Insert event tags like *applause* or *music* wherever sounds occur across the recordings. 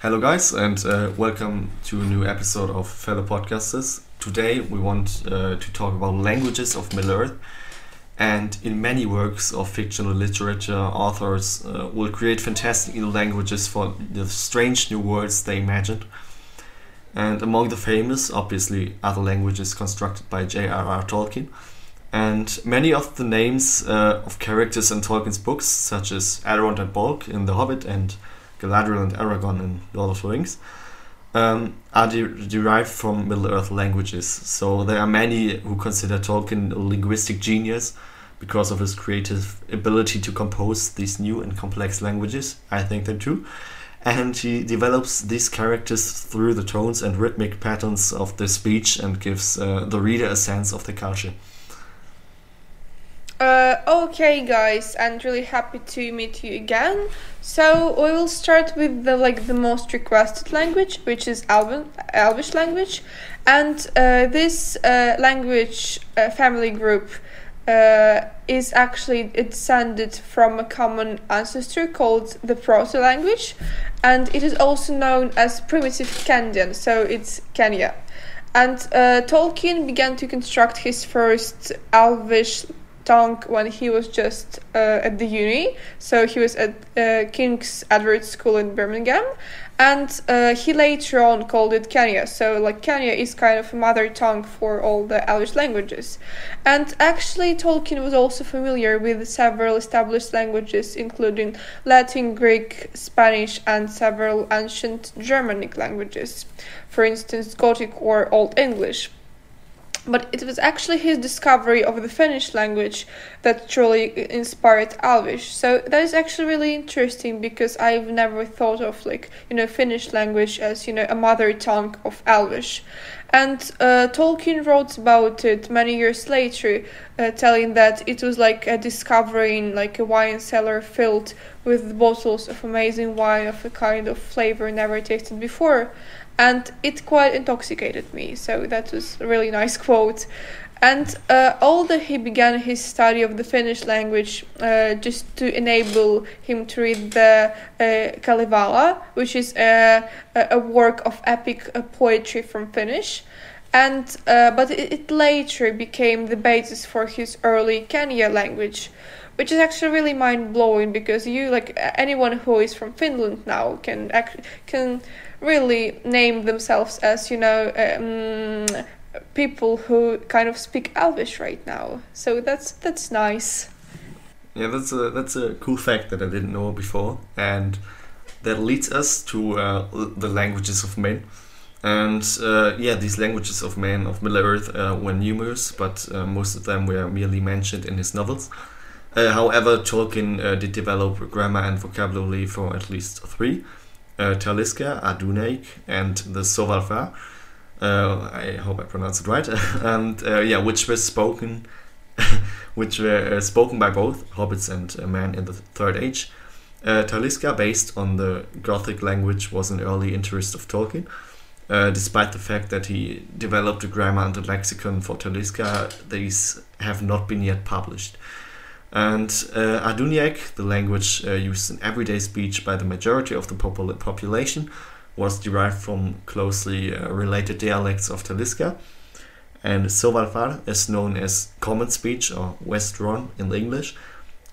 Hello, guys, and uh, welcome to a new episode of Fellow Podcasters. Today, we want uh, to talk about languages of Middle Earth. And in many works of fictional literature, authors uh, will create fantastic new languages for the strange new worlds they imagined. And among the famous, obviously, the languages constructed by J.R.R. Tolkien. And many of the names uh, of characters in Tolkien's books, such as Elrond and in The Hobbit and Galadriel and Aragorn in Lord of the Rings, um, are de- derived from Middle Earth languages. So there are many who consider Tolkien a linguistic genius because of his creative ability to compose these new and complex languages. I think that too. And he develops these characters through the tones and rhythmic patterns of the speech and gives uh, the reader a sense of the culture. Uh, okay, guys, and really happy to meet you again. So we will start with the like the most requested language, which is Alban, Elvish language, and uh, this uh, language uh, family group uh, is actually descended from a common ancestor called the Proto language, and it is also known as primitive Quendian. So it's Quenya. And uh, Tolkien began to construct his first Elvish tongue when he was just uh, at the uni. So he was at uh, King's Edward School in Birmingham, and uh, he later on called it Quenya. So like Quenya is kind of a mother tongue for all the Elvish languages, and actually Tolkien was also familiar with several established languages, including Latin, Greek, Spanish, and several ancient Germanic languages, for instance Gothic or Old English but it was actually his discovery of the Finnish language that truly inspired Elvish. So that is actually really interesting because I've never thought of like you know Finnish language as you know a mother tongue of Elvish. And uh, Tolkien wrote about it many years later, uh, telling that it was like a discovering like a wine cellar filled with bottles of amazing wine of a kind of flavor never tasted before and it quite intoxicated me. So that was a really nice quote. And uh, although he began his study of the Finnish language uh, just to enable him to read the uh, Kalevala, which is a, a work of epic uh, poetry from Finnish, and uh, but it, it, later became the basis for his early Quenya language, which is actually really mind blowing because you like anyone who is from Finland now can act- can really name themselves as you know um, people who kind of speak Elvish right now. So that's that's nice. Yeah, that's a that's a cool fact that I didn't know before, and that leads us to uh, the languages of men. And uh, yeah, these languages of men of Middle Earth uh, were numerous, but uh, most of them were merely mentioned in his novels. Uh, however, Tolkien uh, did develop grammar and vocabulary for at least three, uh, Taliska, Adunaic, and the Sóval Phárë. Uh, I hope I pronounced it right. *laughs* and uh, yeah, which were spoken, *laughs* which were uh, spoken by both hobbits and men in the Third Age. Uh, Taliska, based on the Gothic language, was an early interest of Tolkien. Uh, despite the fact that he developed a grammar and a lexicon for Taliska, these have not been yet published. And uh, the language uh, used in everyday speech by the majority of the popul- population, was derived from closely uh, related dialects of Taliska. And Sóval Phárë, as known as common speech or Westron in English,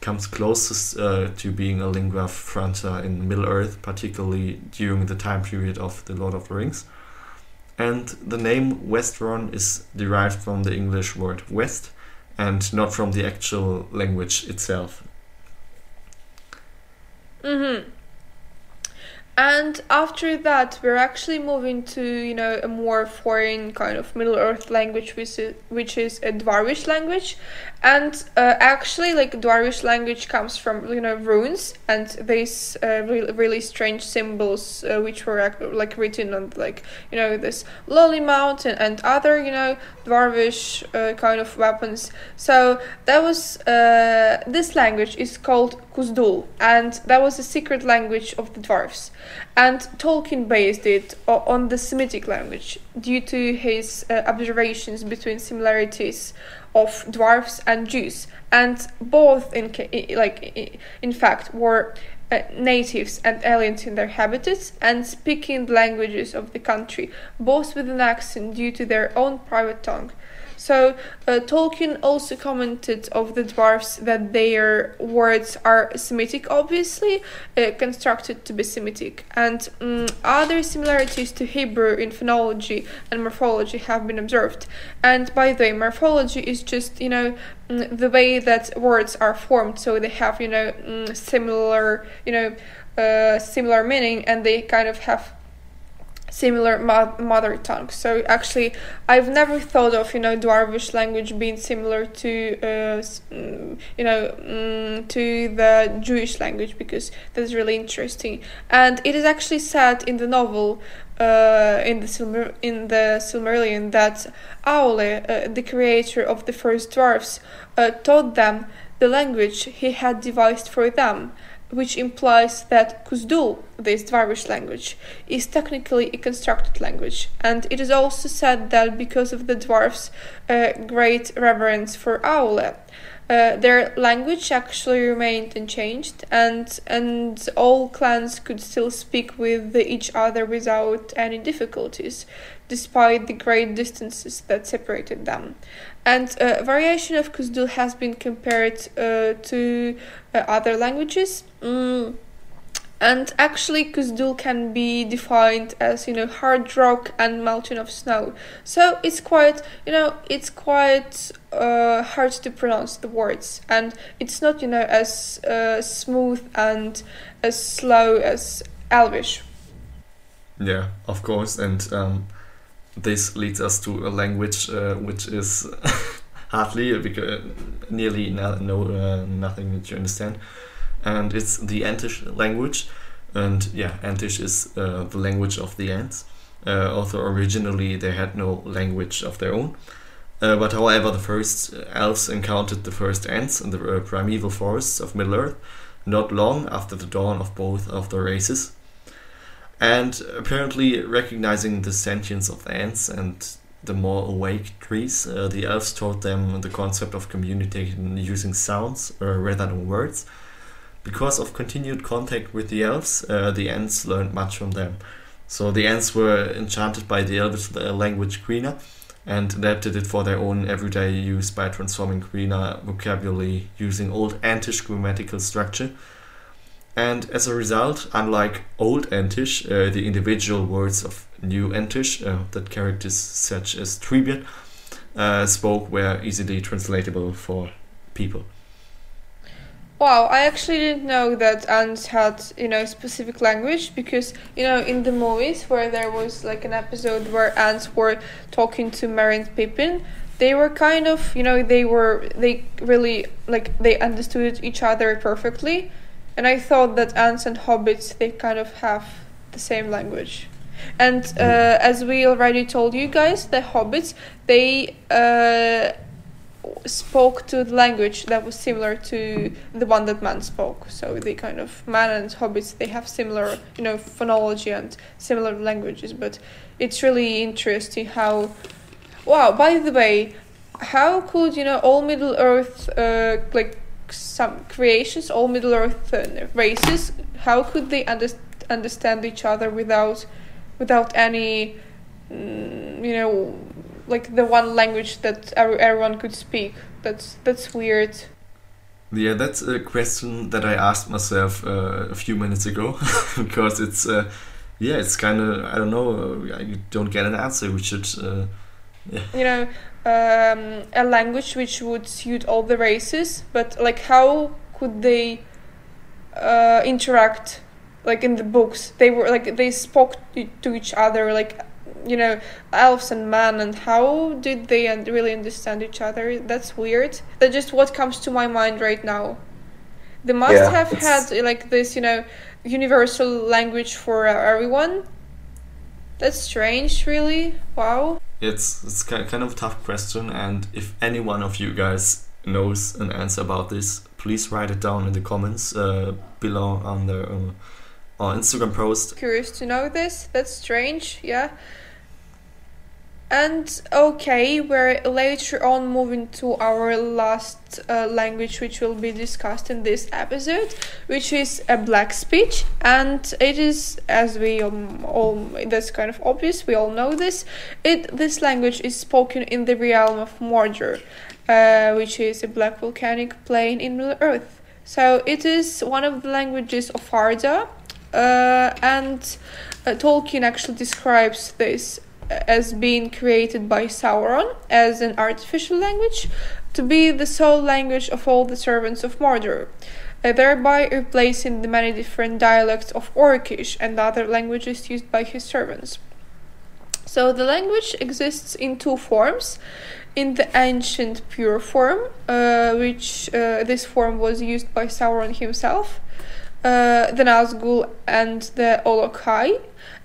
comes closest uh, to being a lingua franca in Middle Earth, particularly during the time period of The Lord of the Rings. And the name Westron is derived from the English word west, and not from the actual language itself. Mm-hmm. And after that, we're actually moving to you know a more foreign kind of Middle Earth language, which is which is a Dwarvish language, and uh, actually like Dwarvish language comes from you know runes and these uh, really really strange symbols uh, which were like written on like you know this Lonely Mountain and other you know Dwarvish uh, kind of weapons. So that was uh, this language is called Khuzdul, and that was a secret language of the dwarves. And Tolkien based it on the Semitic language due to his uh, observations between similarities of dwarves and Jews, and both in like in fact were uh, natives and aliens in their habitats and speaking the languages of the country, both with an accent due to their own private tongue. So uh, Tolkien also commented of the dwarfs that their words are Semitic, obviously uh, constructed to be Semitic, and um, other similarities to Hebrew in phonology and morphology have been observed. And by the way, morphology is just you know mm, the way that words are formed, so they have you know mm, similar you know uh, similar meaning, and they kind of have similar mo- mother tongue. So actually, I've never thought of you know Dwarvish language being similar to uh, mm, you know um, to the Jewish language because that's really interesting. And it is actually said in the novel. Uh, in the Silmar- in the Silmarillion, that Aule, uh, the creator of the first dwarfs, uh, taught them the language he had devised for them, which implies that Khuzdul, this Dwarvish language, is technically a constructed language, and it is also said that because of the dwarfs' uh, great reverence for Aule, uh, their language actually remained unchanged, and and all clans could still speak with each other without any difficulties, despite the great distances that separated them. And uh, variation of Khuzdul has been compared uh, to uh, other languages. Mm. And actually, Khuzdul can be defined as you know hard rock and mountain of snow. So it's quite you know it's quite uh, hard to pronounce the words, and it's not you know as uh, smooth and as slow as Elvish. Yeah, of course, and um, this leads us to a language uh, which is *laughs* hardly because nearly no, no uh, nothing that you understand. And it's the Entish language. And yeah Entish is uh, the language of the Ents. Uh, although originally they had no language of their own. Uh, but however the first elves encountered the first Ents in the uh, primeval forests of Middle Earth not long after the dawn of both of the races and apparently recognizing the sentience of Ents and the more awake trees, uh, the elves taught them the concept of communicating using sounds uh, rather than words. Because of continued contact with the elves, uh, the Ents learned much from them. So the Ents were enchanted by the elvish uh, language Quenya and adapted it for their own everyday use by transforming Quenya vocabulary using old Entish grammatical structure and as a result, unlike Old Entish, uh, the individual words of New Entish, uh, that characters such as Treebeard uh, spoke were easily translatable for people. Wow, I actually didn't know that Ents had, you know, specific language because, you know, in the movies where there was like an episode where Ents were talking to Merry and Pippin, they were kind of, you know, they were, they really, like, they understood each other perfectly and I thought that Ents and hobbits they kind of have the same language. And uh, as we already told you guys, the hobbits they uh, spoke to the language that was similar to the one that man spoke. So they kind of man and hobbits they have similar you know phonology and similar languages. But it's really interesting how. Wow! By the way, how could you know all Middle Earth uh, like some creations, all Middle Earth uh, races, how could they under- understand each other without without any, mm, you know, like the one language that everyone could speak? That's that's weird. Yeah, that's a question that I asked myself uh, a few minutes ago *laughs* because it's uh, yeah, it's kind of I don't know, I don't get an answer. We should. Uh. You know, um, a language which would suit all the races, but like how could they uh, interact? Like in the books, they were like they spoke to each other, like you know, elves and man, and how did they really understand each other? That's weird. That's just what comes to my mind right now. They must yeah, have had like this, you know, universal language for everyone. That's strange, really. Wow it's it's kind of a tough question, and if any one of you guys knows an answer about this, please write it down in the comments uh, below on the uh, our Instagram post. Curious to know this. That's strange. Yeah. And okay, we're later on moving to our last uh, language, which will be discussed in this episode, which is a black speech. And it is, as we um, all, that's kind of obvious, we all know this. It This language is spoken in the realm of Mordor, uh, which is a black volcanic plain in Middle Earth. So it is one of the languages of Arda, uh, and uh, Tolkien actually describes this as being created by Sauron as an artificial language to be the sole language of all the servants of Mordor, uh, thereby replacing the many different dialects of Orcish and other languages used by his servants. So the language exists in two forms. In the ancient pure form, uh, which uh, this form was used by Sauron himself, uh, the Nazgul and the Olog-hai,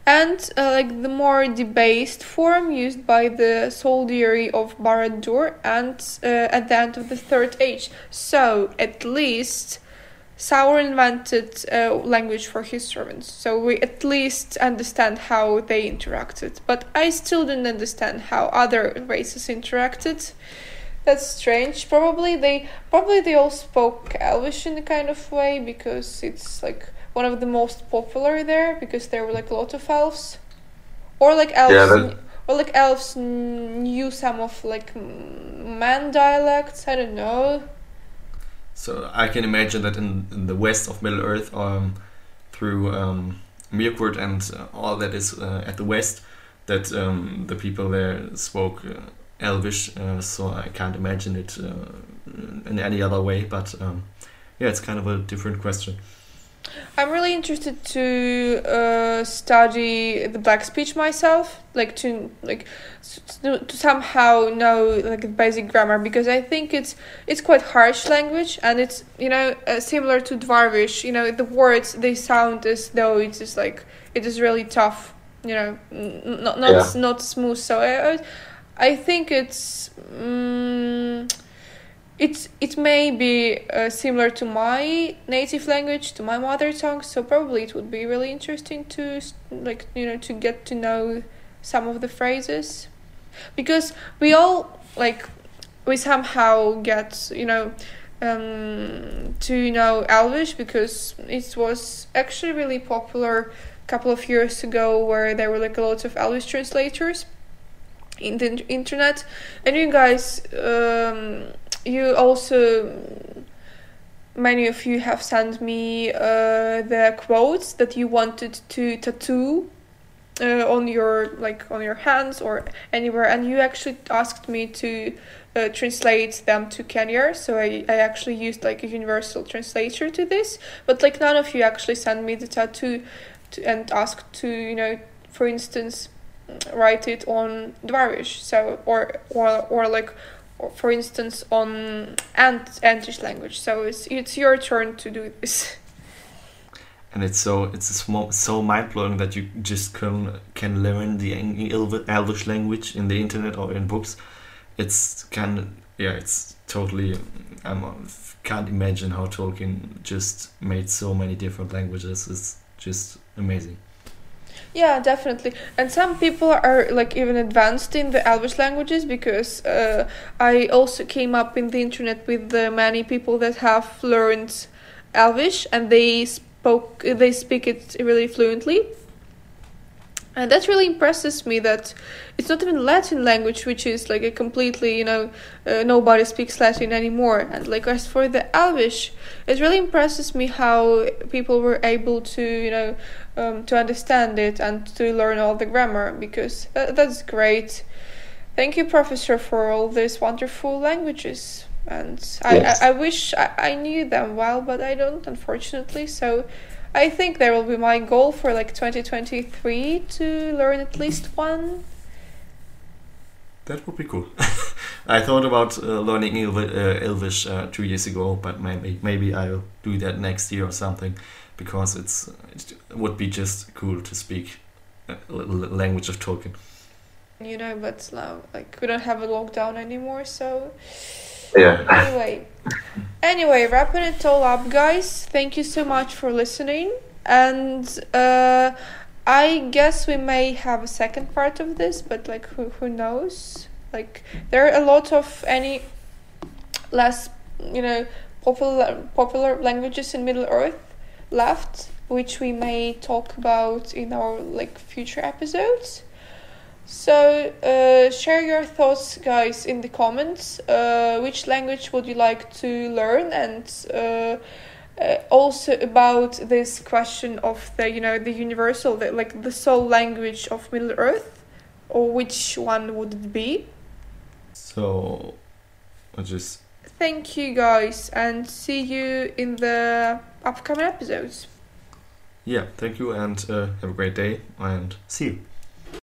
and uh, like the more debased form used by the soldiery of Barad-dûr and uh, at the end of the Third Age. So at least Sauron invented a language for his servants, so we at least understand how they interacted. But I still didn't understand how other races interacted. That's strange. Probably they probably they all spoke Elvish in a kind of way because it's like one of the most popular there because there were like a lot of elves, or like elves, Yeah, or like elves knew some of like man dialects. I don't know. So I can imagine that in, in the west of Middle Earth, um, through um, Mirkwood and uh, all that is uh, at the west, that um, the people there spoke uh, Elvish. Uh, so I can't imagine it uh, in any other way. But um, yeah, it's kind of a different question. I'm really interested to uh, study the black speech myself, like to like to, to somehow know like the basic grammar because I think it's it's quite harsh language and it's you know uh, similar to Dwarvish. You know the words they sound as though it is just like it is really tough. You know, n- n- not not Yeah. not smooth. So I I- think it's. Mm, it's it may be uh, similar to my native language to my mother tongue so probably it would be really interesting to like you know to get to know some of the phrases because we all like we somehow get you know um, to know Elvish because it was actually really popular a couple of years ago where there were like a lot of Elvish translators in the internet. And you guys um, you also many of you have sent me uh, the quotes that you wanted to tattoo uh, on your like on your hands or anywhere. And you actually asked me to uh, translate them to Quenya. So I, I actually used like a universal translator to this. But like none of you actually sent me the tattoo to, and asked to you know for instance write it on Dwarvish so or or or like or for instance on Ant Entish language so it's it's your turn to do this *laughs* and it's so it's small, so mind blowing that you just can can learn the Elvish language in the internet or in books. It's kind yeah, it's totally. I can't imagine how Tolkien just made so many different languages. It's just amazing. Yeah, definitely. And some people are like even advanced in the Elvish languages because uh, I also came up in the internet with many people that have learned Elvish and they spoke they speak it really fluently. And that really impresses me that it's not even Latin language, which is like a completely, you know, uh, nobody speaks Latin anymore. And like as for the Elvish, it really impresses me how people were able to, you know, um, to understand it and to learn all the grammar because that, that's great. Thank you, Professor, for all these wonderful languages. And I, I, I wish I, I knew them well, but I don't, unfortunately. So I think that will be my goal for like 2023 to learn at least one. That would be cool. *laughs* I thought about uh, learning Elvi- uh, Elvish uh, two years ago, but maybe maybe I'll do that next year or something, because it's it would be just cool to speak l- language of Tolkien. You know, but now like we don't have a lockdown anymore, so Yeah. anyway anyway wrapping it all up guys thank you so much for listening and uh I guess we may have a second part of this, but like who who knows? Like there are a lot of any less you know popular popular languages in Middle Earth left, which we may talk about in our like future episodes. So uh, share your thoughts, guys, in the comments. Uh, which language would you like to learn, and uh, uh, also about this question of the you know the universal, the, like the sole language of Middle Earth, or which one would it be? So, I just Thank you, guys, and see you in the upcoming episodes. yeah, thank you and uh, have a great day and see you.